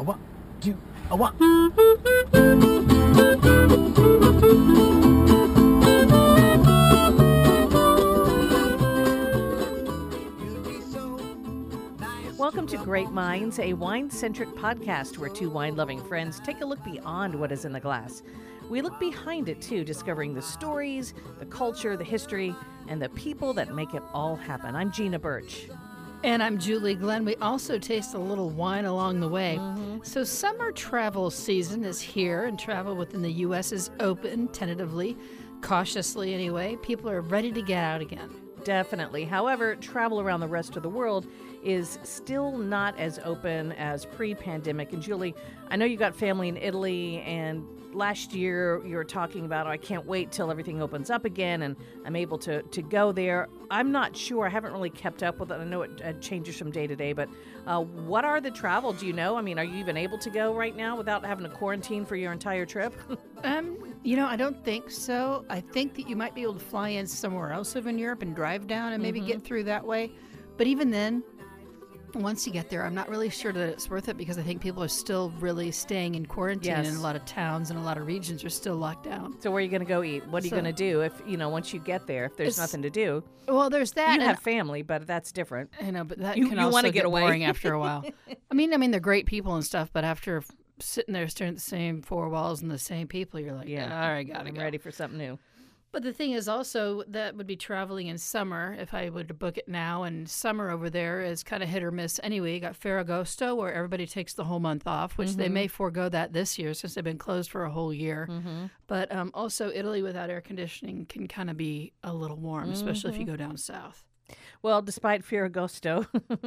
A one, two, a one. Welcome to Great Minds, a wine centric podcast where two wine loving friends take a look beyond what is in the glass. We look behind it too, discovering the stories, the culture, the history, and the people that make it all happen. I'm Gina Birch. And I'm Julie Glenn. We also taste a little wine along the way. Mm-hmm. So, summer travel season is here, and travel within the U.S. is open tentatively, cautiously anyway. People are ready to get out again. Definitely. However, travel around the rest of the world is still not as open as pre pandemic. And Julie, I know you got family in Italy, and last year you were talking about, oh, I can't wait till everything opens up again and I'm able to, to go there. I'm not sure. I haven't really kept up with it. I know it uh, changes from day to day, but uh, what are the travel? Do you know? I mean, are you even able to go right now without having to quarantine for your entire trip? Um, you know, I don't think so. I think that you might be able to fly in somewhere else over in Europe and drive down and maybe get mm-hmm. through that way. But even then, once you get there, I'm not really sure that it's worth it because I think people are still really staying in quarantine and a lot of towns and a lot of regions are still locked down. so, where are you going to go eat? What are you going to do if, you know, once you get there, if there's nothing to do? Well, there's that. You have family, but that's different. I know, but that You- can you also get, get away. boring after a while. I mean, I mean, they're great people and stuff, but after sitting there staring at the same four walls and the same people, you're like, Yeah. all right, gotta I'm go. ready for something new. But the thing is also that would be traveling in summer if I would to book it now, and summer over there is kind of hit or miss anyway. You got Ferragosto where everybody takes the whole month off, which they may mm-hmm. forego that this year since they've been closed for a whole year. Mm-hmm. But um, also Italy without air conditioning can kind of be a little warm, especially if you mm-hmm. go down south. Well, despite Ferragosto,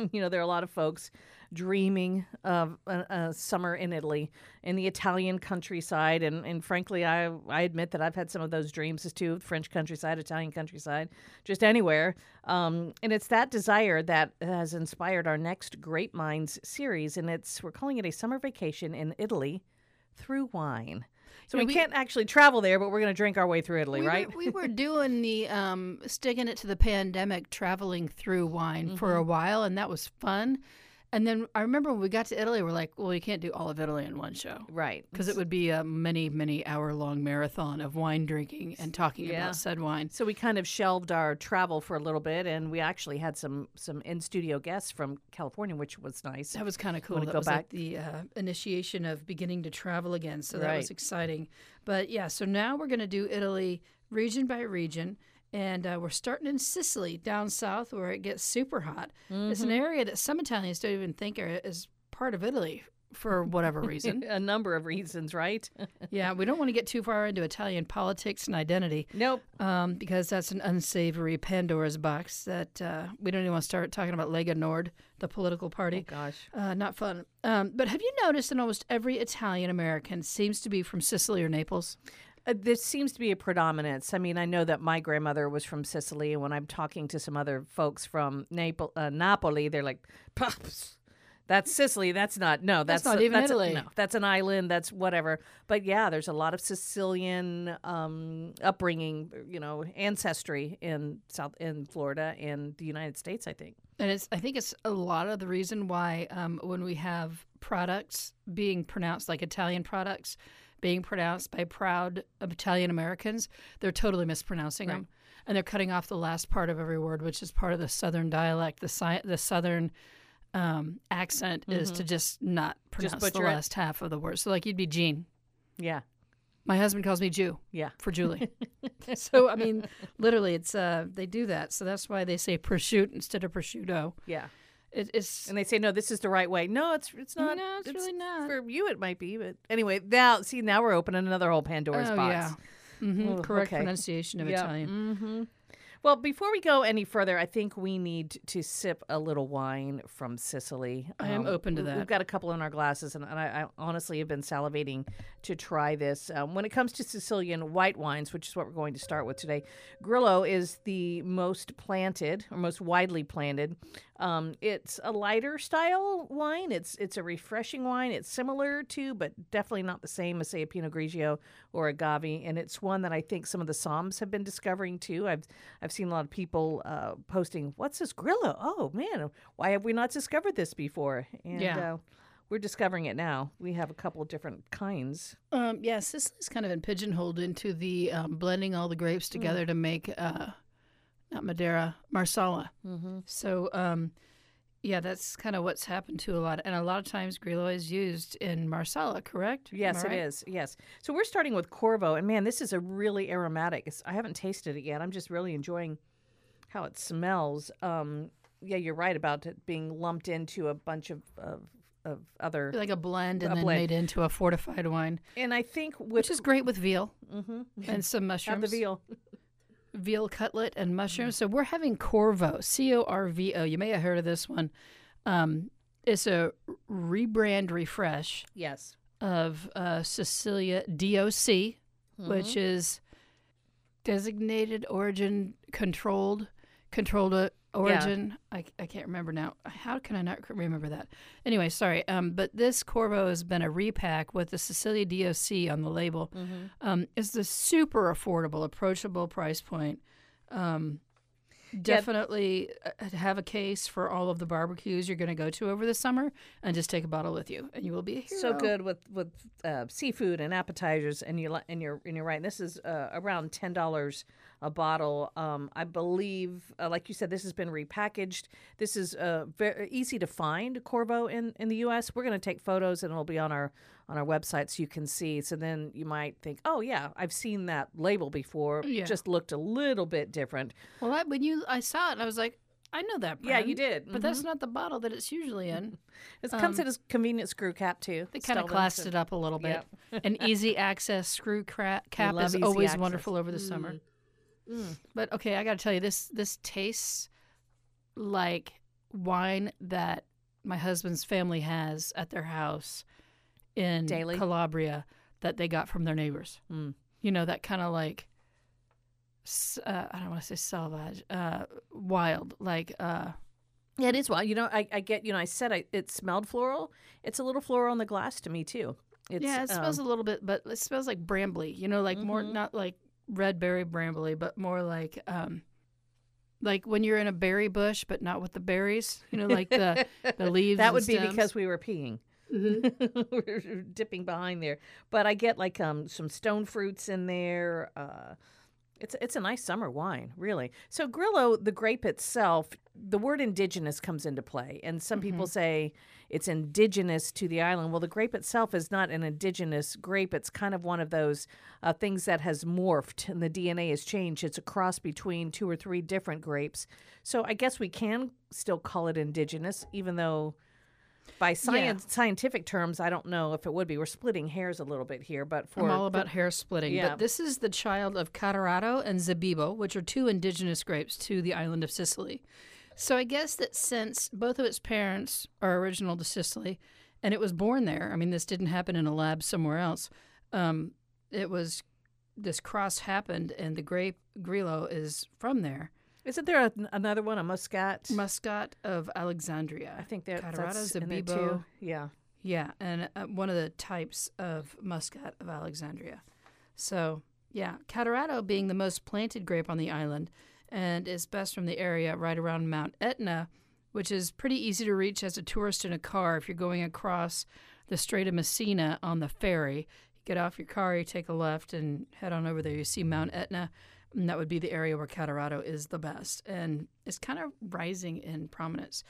you know, there are a lot of folks dreaming of a, a summer in Italy, in the Italian countryside. And, and frankly, I, I admit that I've had some of those dreams as too French countryside, Italian countryside, just anywhere. Um, and it's that desire that has inspired our next Great Minds series. And it's, we're calling it a summer vacation in Italy through wine. So Yeah, we, we- can't actually travel there, but we're going to drink our way through Italy, we right? Were, we were doing the um, sticking it to the pandemic, traveling through wine for Mm-hmm. a while, and that was fun. And then I remember when we got to Italy, we're like, well, you can't do all of Italy in one show right. because it would be a many, many hour long marathon of wine drinking and talking Yeah. about said wine. So we kind of shelved our travel for a little bit, and we actually had some some in studio guests from California, which was nice. That was kind of cool. That go was back? like the uh, initiation of beginning to travel again. So that was exciting. But yeah, so now we're going to do Italy region by region. And uh, we're starting in Sicily, down south, where it gets super hot. It's an Mm-hmm. area that some Italians don't even think are, is part of Italy for whatever reason. a number of reasons, right? yeah, we don't want to get too far into Italian politics and identity nope. um, because that's an unsavory Pandora's box that uh, we don't even want to start talking about Lega Nord, the political party. Gosh. Uh, not fun. Um, but have you noticed that almost every Italian American seems to be from Sicily or Naples? Uh, there seems to be a predominance. I mean, I know that my grandmother was from Sicily, and when I'm talking to some other folks from Naples, uh, Napoli, they're like, "Pops, that's Sicily. That's not. No, that's, That's not a- even that's a- Italy." no, that's an island. That's whatever." But yeah, there's a lot of Sicilian um, upbringing, you know, ancestry in South in Florida and the United States. I think. And it's I think it's a lot of the reason why um, when we have products being pronounced like Italian products being pronounced by proud Italian Americans, they're totally mispronouncing them, and they're cutting off the last part of every word, which is part of the Southern dialect. The si- the Southern um, accent is to just not pronounce the butcher it. last half of the word. So like you'd be Jean. Yeah. My husband calls me Jew. Yeah. for Julie. so I mean, literally, it's uh, they do that. So that's why they say prosciutto instead of prosciutto. Yeah. It, it's And they say, no, this is the right way. No, it's it's not. No, it's really not. For you, it might be, but anyway, now see, now we're opening another whole Pandora's oh box. yeah, Mm-hmm. Oh, correct okay. pronunciation of Yep. Italian. Mm-hmm. Well, before we go any further, I think we need to sip a little wine from Sicily. I am open to that. We've got a couple in our glasses, and, and I, I honestly have been salivating to try this. Um, when it comes to Sicilian white wines, which is what we're going to start with today, Grillo is the most planted or most widely planted. Um, it's a lighter style wine. It's it's a refreshing wine. It's similar to, but definitely not the same as say a Pinot Grigio or agave. And it's one that I think some of the somms have been discovering too. I've I've seen a lot of people uh, posting, "What's this Grillo? Oh man, why have we not discovered this before?" And Yeah. uh, we're discovering it now. We have a couple of different kinds. Um, yeah, Sicily's kind of been pigeonholed into the um, blending all the grapes together to make uh, not Madeira, Marsala. Mm-hmm. So, um, yeah, that's kind of what's happened to a lot. And a lot of times, Grillo is used in Marsala, correct? Yes, I it right? is. Yes. So we're starting with Corvo, and man, this is a really aromatic. It's, I haven't tasted it yet. I'm just really enjoying how it smells. Um, yeah, you're right about it being lumped into a bunch of of, of other, Like a blend and A then blend. made into a fortified wine, and I think with which is great with veal Mhm. and some mushrooms. have the veal. Veal cutlet and mushrooms. So we're having Corvo, C O R V O. You may have heard of this one. Um, it's a rebrand refresh Yes. of uh, Sicilia DOC, which is designated origin controlled, controlled uh, origin. I, I can't remember now. How can I not remember that? Anyway, sorry. Um, but this Corvo has been a repack with the Sicilia DOC on the label. Um, it's the super affordable, approachable price point. Um, definitely uh, have a case for all of the barbecues you're going to go to over the summer, and just take a bottle with you, and you will be a hero. so good with with uh, seafood and appetizers, and you and you're and you're right. This is uh, around ten dollars a bottle. Um, I believe, uh, like you said, this has been repackaged. This is uh, very easy to find Corvo in in the U.S. We're going to take photos, and it'll be on our on our website so you can see. So then you might think, oh yeah, I've seen that label before. Yeah. Just looked a little bit different. Well, I, when you I saw it, I was like, I know that. brand. Yeah, you did. but that's not the bottle that it's usually in. It comes in a convenient screw cap too. They kind of classed it up a little bit. Yep. An easy access screw cra- cap is always access. wonderful over the summer. But okay, I got to tell you this this tastes like wine that my husband's family has at their house in Daily? Calabria that they got from their neighbors. Mm. You know that kind of like uh, I don't want to say salvage, uh, wild, like uh, Yeah, it is wild. You know, I, I get, you know, I said I, it smelled floral. It's a little floral on the glass to me, too. It's, yeah, it smells um, a little bit, but it smells like brambly. You know, like more Mhm. not like red berry brambly, but more like um, like when you're in a berry bush, but not with the berries. You know, like the the leaves. that would be stems. because we were peeing. we're dipping behind there. But I get like um some stone fruits in there. Uh, it's it's a nice summer wine, really. So Grillo, the grape itself, the word indigenous comes into play, and some people say it's indigenous to the island. Well, the grape itself is not an indigenous grape. It's kind of one of those uh, things that has morphed and the DNA has changed. It's a cross between two or three different grapes. So I guess we can still call it indigenous, even though by science scientific terms, I don't know if it would be. We're splitting hairs a little bit here, but for I'm all about hair splitting. Yeah. But this is the child of Catarratto and Zibibbo, which are two indigenous grapes to the island of Sicily. So I guess that since both of its parents are original to Sicily, and it was born there. I mean, this didn't happen in a lab somewhere else. Um, it was this cross happened, and the grape Grillo is from there. Isn't there a, another one, a muscat? Muscat of Alexandria. I think that, that's in there too. Yeah. Yeah, and uh, one of the types of Muscat of Alexandria. So, yeah, Catarratto being the most planted grape on the island and is best from the area right around Mount Etna, which is pretty easy to reach as a tourist in a car if you're going across the Strait of Messina on the ferry. You get off your car, you take a left, and head on over there. You see Mount Etna, and that would be the area where Catarratto is the best. And it's kind of rising in prominence.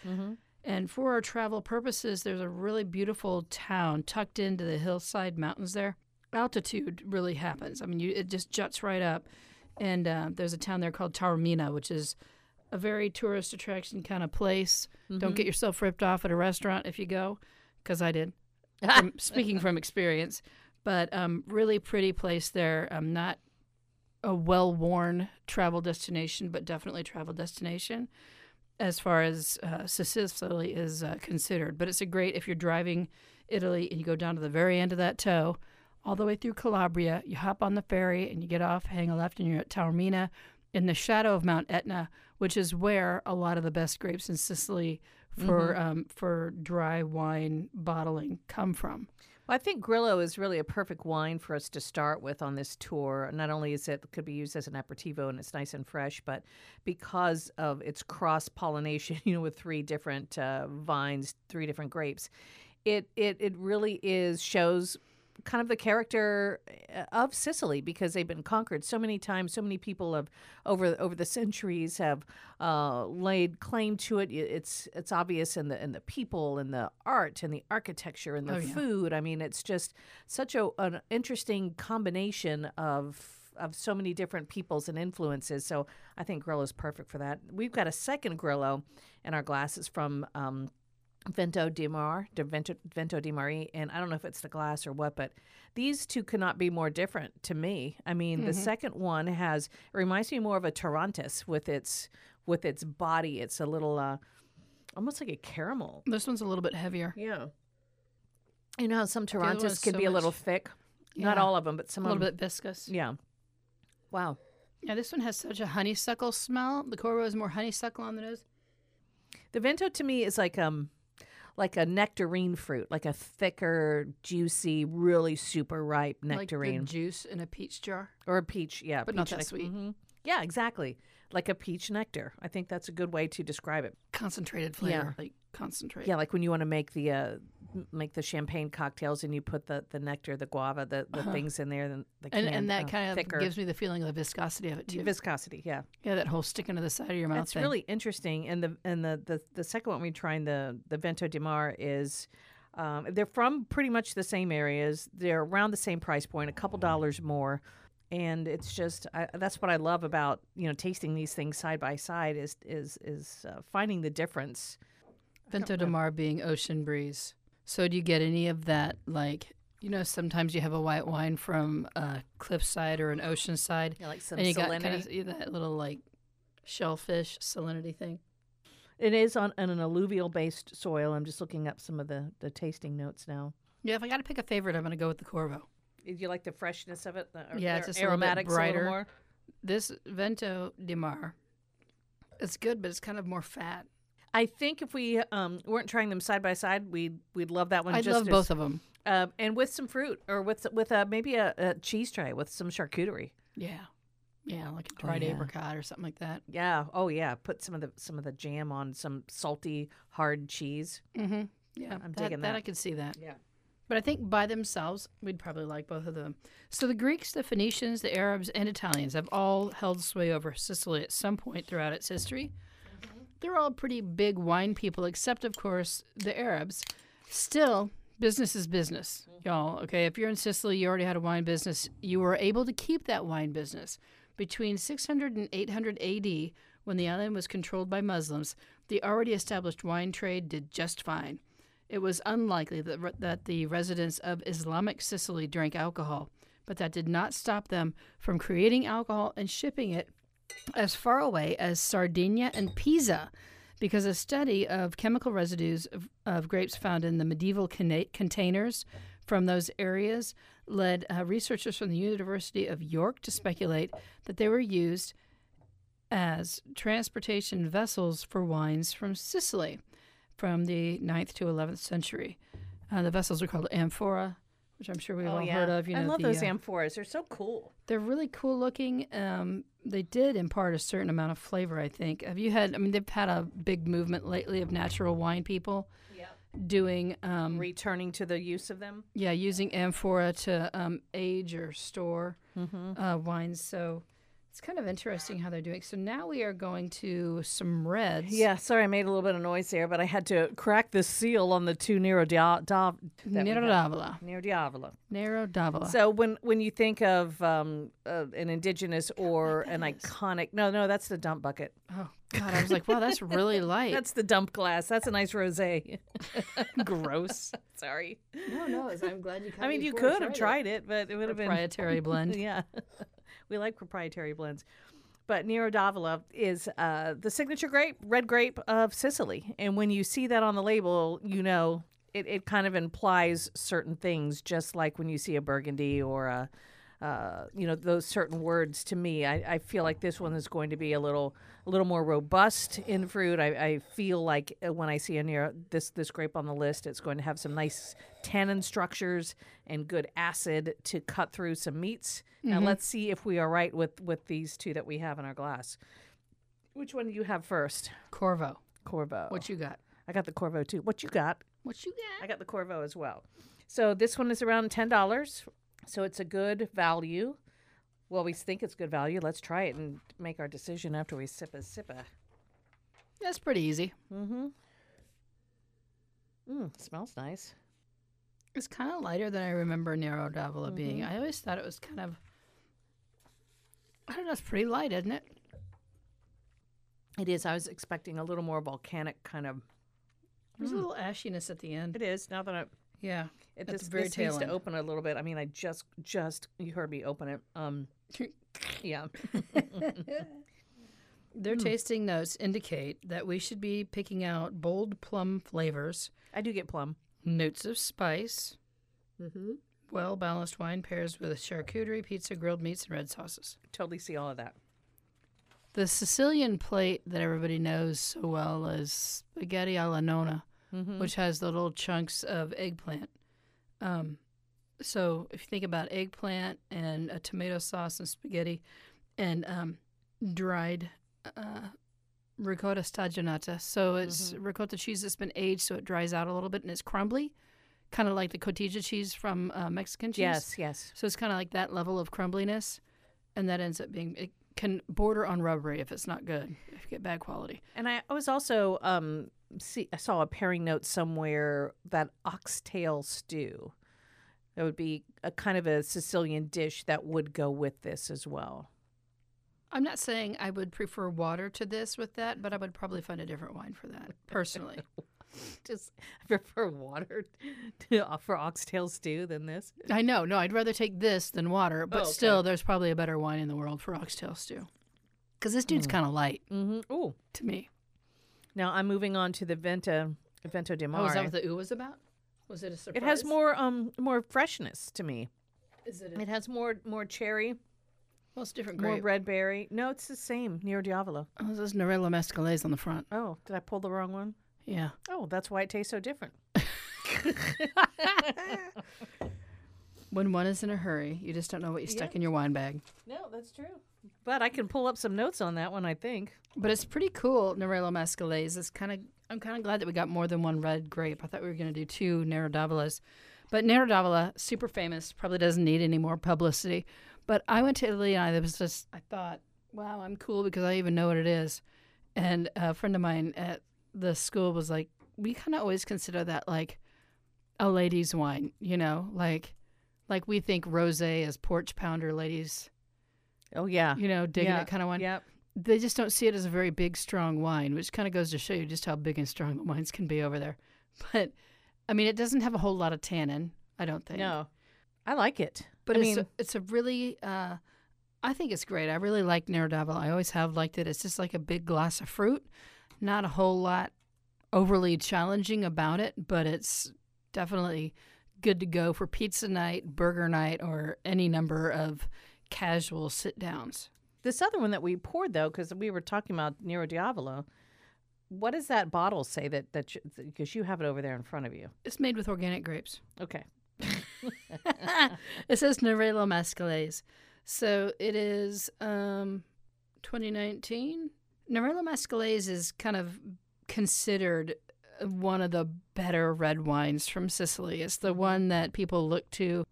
And for our travel purposes, there's a really beautiful town tucked into the hillside mountains there. Altitude really happens. I mean, you, it just juts right up. And uh, there's a town there called Taormina, which is a very tourist attraction kind of place. Don't get yourself ripped off at a restaurant if you go, because I did. From, speaking from experience, but um, really pretty place there. Um, not a well-worn travel destination, but definitely travel destination as far as uh, Sicily is uh, considered. But it's a great if you're driving Italy and you go down to the very end of that toe, all the way through Calabria. You hop on the ferry and you get off, hang a left, and you're at Taormina in the shadow of Mount Etna, which is where a lot of the best grapes in Sicily for um, for dry wine bottling come from. Well, I think Grillo is really a perfect wine for us to start with on this tour. Not only is it could be used as an aperitivo and it's nice and fresh, but because of its cross pollination, you know, with three different uh, vines, three different grapes, it it it really is shows kind of the character uh, of Sicily because they've been conquered so many times. So many people have over over the centuries have uh, laid claim to it. It's it's obvious in the in the people and the art and the architecture and the Oh, yeah. food. I mean, it's just such a an interesting combination of of so many different peoples and influences. So I think Grillo's perfect for that. We've got a second Grillo in our glasses from. Um, Vento di Mar, de Vento, Vento di Mari, and I don't know if it's the glass or what, but these two could not be more different to me. I mean, the second one has it reminds me more of a Torrontés with its with its body. It's a little uh, almost like a caramel. This one's a little bit heavier. Yeah. You know how some Torrontés can so be a little thick. Not all of them, but some A little bit viscous. Yeah. Wow. Yeah, this one has such a honeysuckle smell. The Corvo is more honeysuckle on the nose. The Vento to me is like um like a nectarine fruit, like a thicker, juicy, really super ripe Like nectarine. the juice in a peach jar. or a peach, yeah, But not peach that sweet. hmm Yeah, exactly, like a peach nectar. I think that's a good way to describe it. Concentrated flavor. yeah. Like concentrate. Yeah, like when you want to make the uh, make the champagne cocktails and you put the, the nectar, the guava, the, the things in there, then the Uh-huh. And, and that uh, kind of thicker gives me the feeling of the viscosity of it too. viscosity. Yeah, yeah, that whole sticking to the side of your mouth that's thing. really interesting. And the and the, the the second one we're trying the the Vento di Mar is. Um, they're from pretty much the same areas. They're around the same price point, a couple dollars more, and it's just I, that's what I love about you know tasting these things side by side is is is uh, finding the difference. Vento de Mar being ocean breeze. So do you get any of that? Like you know, sometimes you have a white wine from a cliffside or an ocean side, Yeah, like some and you salinity. got kind of that little like shellfish salinity thing. It is on, on an alluvial based soil. I'm just looking up some of the, the tasting notes now. Yeah, if I got to pick a favorite, I'm going to go with the Corvo. Do you like the freshness of it? The, Yeah, it's just a aromatics a brighter. more? This Vento de Mar, it's good, but it's kind of more fat. I think if we um, weren't trying them side by side, we'd we'd love that one. I just love as- both of them. um, and with some fruit or with with uh, maybe a, a cheese tray with some charcuterie. Yeah, yeah, like a dried yeah. apricot or something like that. Yeah. Oh yeah. Put some of the some of the jam on some salty hard cheese. Mm-hmm. Yeah, I'm that, that. that. I could see that. Yeah. But I think by themselves, we'd probably like both of them. So the Greeks, the Phoenicians, the Arabs, and Italians have all held sway over Sicily at some point throughout its history. They're all pretty big wine people, except, of course, the Arabs. Still, business is business, y'all. Okay, if you're in Sicily, you already had a wine business. You were able to keep that wine business. Between 600 and 800 AD, when the island was controlled by Muslims, the already established wine trade did just fine. It was unlikely that, that the residents of Islamic Sicily drank alcohol, but that did not stop them from creating alcohol and shipping it as far away as Sardinia and Pisa, because a study of chemical residues of, of grapes found in the medieval containers from those areas led uh, researchers from the University of York to speculate that they were used as transportation vessels for wines from Sicily from the 9th to 11th century. Uh, the vessels are called amphora, which I'm sure we've all heard of. You know, Oh, I love the, those uh, amphoras. They're so cool. they're really cool looking. Um, they did impart a certain amount of flavor, I think. Have you had? I mean, they've had a big movement lately of natural wine people doing, um, Returning to the use of them. yeah, using amphora to um, age or store Mm-hmm. uh, wines. So it's kind of interesting how they're doing. So now we are going to some reds. Yeah, sorry, I made a little bit of noise there, but I had to crack the seal on the two Nero da, da, Nero have. d'Avola. Nero Diavola. Nero d'Avola. So when when you think of um, uh, an indigenous or an iconic, no, no, that's the dump bucket. oh God, I was like, wow, that's really light. That's the dump glass. That's a nice rosé. gross. Sorry. No, no, I'm glad you. I mean, you could have tried it, but it would have been proprietary blend. yeah, we like proprietary blends. But Nero d'Avola is uh, the signature grape, red grape of Sicily. And when you see that on the label, you know it, it kind of implies certain things, just like when you see a Burgundy or a, uh, you know, those certain words to me. I, I feel like this one is going to be a little a little more robust in fruit. I, I feel like uh, when I see a Nero, this, this grape on the list, it's going to have some nice tannin structures and good acid to cut through some meats. Now let's see if we are right with with these two that we have in our glass. Which one do you have first? Corvo. Corvo. What you got? I got the Corvo too. What you got? What you got? I got? the Corvo as well. So this one is around ten dollars. So it's a good value. Well, we think it's good value. Let's try it and make our decision after we sip a sippa. That's pretty easy. Mm-hmm. Mm, smells nice. It's kind of lighter than I remember Nero d'Avola being. I always thought it was kind of. I don't know. It's pretty light, isn't it? It is. I was expecting a little more volcanic kind of. There's a little ashiness at the end. It is. Now that I, Yeah. it just very this needs to open a little bit. I mean, I just, just you heard me open it. Um, yeah. Their tasting notes indicate that we should be picking out bold plum flavors, I do get plum. notes of spice, Mm-hmm. Well balanced wine pairs with charcuterie, pizza, grilled meats, and red sauces. Totally see all of that. The Sicilian plate that everybody knows so well is spaghetti alla nonna, Mm-hmm. which has the little chunks of eggplant. Um, so if you think about eggplant and a tomato sauce and spaghetti and um, dried uh, ricotta stagionata. So it's ricotta cheese that's been aged so it dries out a little bit and it's crumbly, kind of like the cotija cheese from uh, Mexican cheese. Yes, yes. So it's kind of like that level of crumbliness, and that ends up being it can border on rubbery if it's not good, if you get bad quality. And I, I was also um see I saw a pairing note somewhere that oxtail stew. That would be a kind of a Sicilian dish that would go with this as well. I'm not saying I would prefer water to this with that, but I would probably find a different wine for that personally. Just I prefer water to, for oxtail stew than this. I know, no, I'd rather take this than water, but Oh, okay. still, there's probably a better wine in the world for oxtail stew. Because this dude's kind of light Mm-hmm. Oh, to me. now I'm moving on to the Venta Vento Oh, Mare. is that what the ooh was about? Was it a surprise? it has more um more freshness to me. Is it? A, It has more more cherry, well, it's different more red berry. No, it's the same. Nero Diavolo. Oh, this is Norello Mescalese on the front. Oh, did I pull the wrong one? Yeah. Oh, that's why it tastes so different. When one is in a hurry, you just don't know what you stuck Yeah. in your wine bag. No, that's true. But I can pull up some notes on that one, I think. But it's pretty cool, Nerello Mescalese. It's kind of I'm kind of glad that we got more than one red grape. I thought we were going to do two Nero d'Avolas. But Nero d'Avola, super famous, probably doesn't need any more publicity. But I went to Italy and I was just I thought, wow, I'm cool because I even know what it is. And a friend of mine at the school was like, we kind of always consider that like a ladies' wine, you know, like like we think rosé is porch pounder ladies, Oh yeah. you know, digging yeah. it kind of wine Yep. they just don't see it as a very big, strong wine, which kind of goes to show you just how big and strong the wines can be over there. But I mean, it doesn't have a whole lot of tannin, I don't think. No. I like it. but I it's mean, a, it's a really, uh, I think it's great. I really like Nerodavil. I always have liked it. It's just like a big glass of fruit, not a whole lot overly challenging about it, but it's definitely good to go for pizza night, burger night, or any number of casual sit downs. this other one that we poured though, because we were talking about Nero Diavolo. What does that bottle say that that because you have it over there in front of you? It's made with organic grapes. Okay. it says Nerello Mescalese. So it is um, 2019. Nerello Mescalese is kind of considered uh, one of the better red wines from Sicily. It's the mm-hmm. one that people look to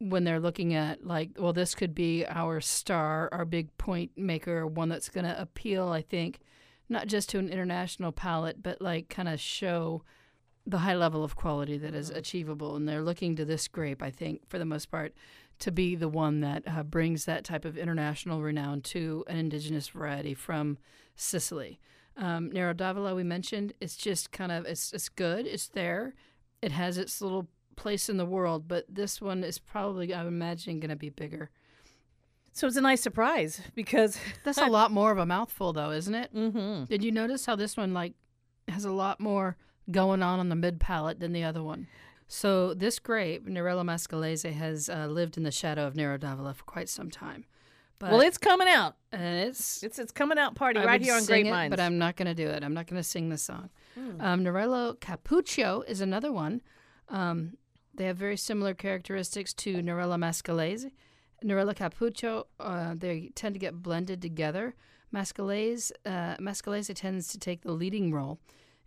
when they're looking at, like, well, this could be our star, our big point maker, one that's going to appeal, I think, not just to an international palate, but like kind of show the high level of quality that is mm-hmm. achievable. And they're looking to this grape, I think, for the most part, to be the one that uh, brings that type of international renown to an indigenous variety from Sicily. Um, Nero d'Avola, we mentioned, it's just kind of it's it's good. It's there. It has its little place in the world, but this one is probably, I'm imagining, going to be bigger. So it's a nice surprise because That's a lot more of a mouthful, though, isn't it? mm-hmm. Did you notice how this one like has a lot more going on on the mid palate than the other one? So this grape, Nerello Mascalese, has uh, lived in the shadow of Nero d'Avola for quite some time. But, well, it's coming out. and it's It's it's coming out party I right here on Great it, Minds. but I'm not going to do it. I'm not going to sing the song. Um, Nerello Cappuccio is another one. Um, they have very similar characteristics to Nerello Mascalese. Nerello Cappuccio, uh, they tend to get blended together. Mascalese, uh, Mescalese tends to take the leading role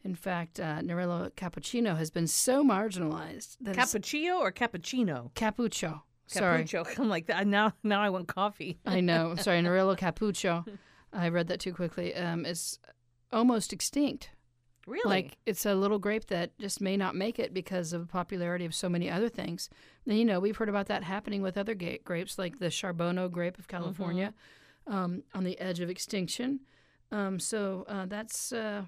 In fact, uh, Nerello Cappuccino has been so marginalized that Cappuccino or cappuccino? Cappuccio. Sorry, Cappuccio. I'm like that. Now, now I want coffee. I know. I'm Sorry, Nerello Cappuccio. I read that too quickly. Um, it's almost extinct. Really? Like it's a little grape that just may not make it because of the popularity of so many other things. And, you know, we've heard about that happening with other ga- grapes, like the Charbono grape of California, um, on the edge of extinction. Um, so uh, that's uh,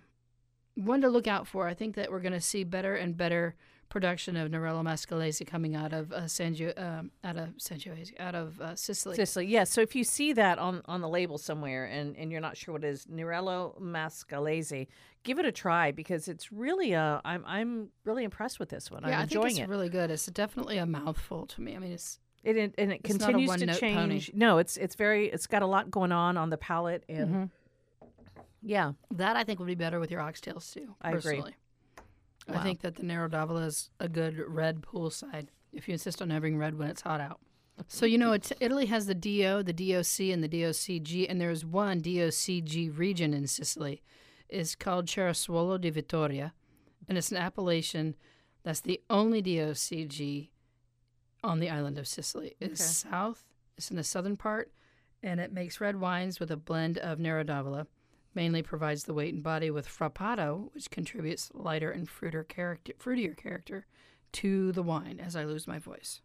one to look out for. I think that we're going to see better and better production of Nerello Mascalese coming out of uh, San Gio- um, out of Sangiovese, out of uh, Sicily. Sicily, yes. So if you see that on, on the label somewhere and, and you're not sure what it is, Nerello Mascalese, give it a try because it's really uh I'm I'm really impressed with this one. yeah, I'm I think enjoying it's it. really good. It's definitely a mouthful to me. I mean, it's It, and it It's a continues to change. pony. No, it's it's very it's got a lot going on on the palate and Mm-hmm. Yeah, That I think would be better with your oxtails too. I agree. personally. I think that the Nero d'Avola is a good red poolside if you insist on having red when it's hot out. So you know, it, Italy has the DO, the DOC, and the DOCG, and there's one DOCG region in Sicily. It's called Cerasuolo di Vittoria, and it's an appellation that's the only DOCG on the island of Sicily. It's Okay. south. It's in the southern part, and it makes red wines with a blend of Nero d'Avola mainly provides the weight and body with frappato, which contributes lighter and fruiter character, fruitier character to the wine as I lose my voice.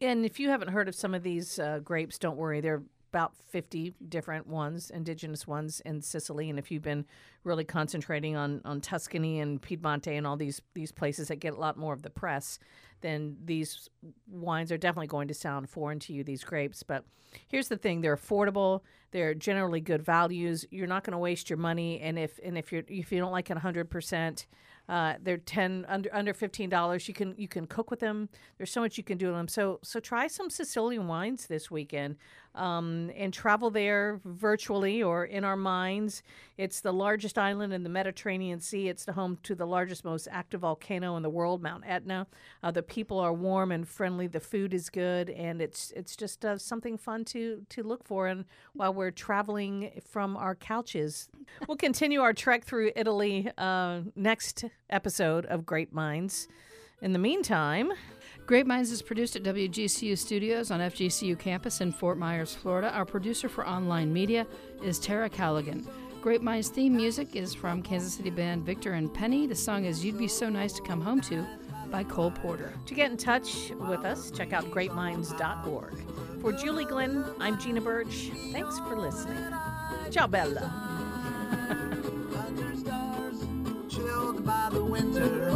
And if you haven't heard of some of these uh, grapes, don't worry. There are about 50 different ones, indigenous ones in Sicily. And if you've been really concentrating on, on Tuscany and Piedmonte and all these, these places that get a lot more of the press, then these wines are definitely going to sound foreign to you, these grapes. But here's the thing they're affordable, they're generally good values. You're not going to waste your money. And if, and if, you're, if you don't like it 100%, uh, they're ten under under fifteen dollars. You can you can cook with them. There's so much you can do with them. So so try some Sicilian wines this weekend, um, and travel there virtually or in our minds. It's the largest island in the Mediterranean Sea. It's the home to the largest, most active volcano in the world, Mount Etna. Uh, the people are warm and friendly. The food is good, and it's it's just uh, something fun to to look for. And while we're traveling from our couches, we'll continue our trek through Italy uh, next episode of Great Minds. In the meantime, Great Minds is produced at WGCU Studios on FGCU campus in Fort Myers, Florida. Our producer for online media is Tara Callaghan. Great Minds theme music is from Kansas City band Victor and Penny. The song is You'd Be So Nice to Come Home To by Cole Porter. to get in touch with us, check out greatminds.org. For Julie Glenn, I'm Gina Birch. Thanks for listening. Ciao, Bella.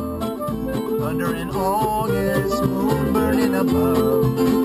under an August moon burning above.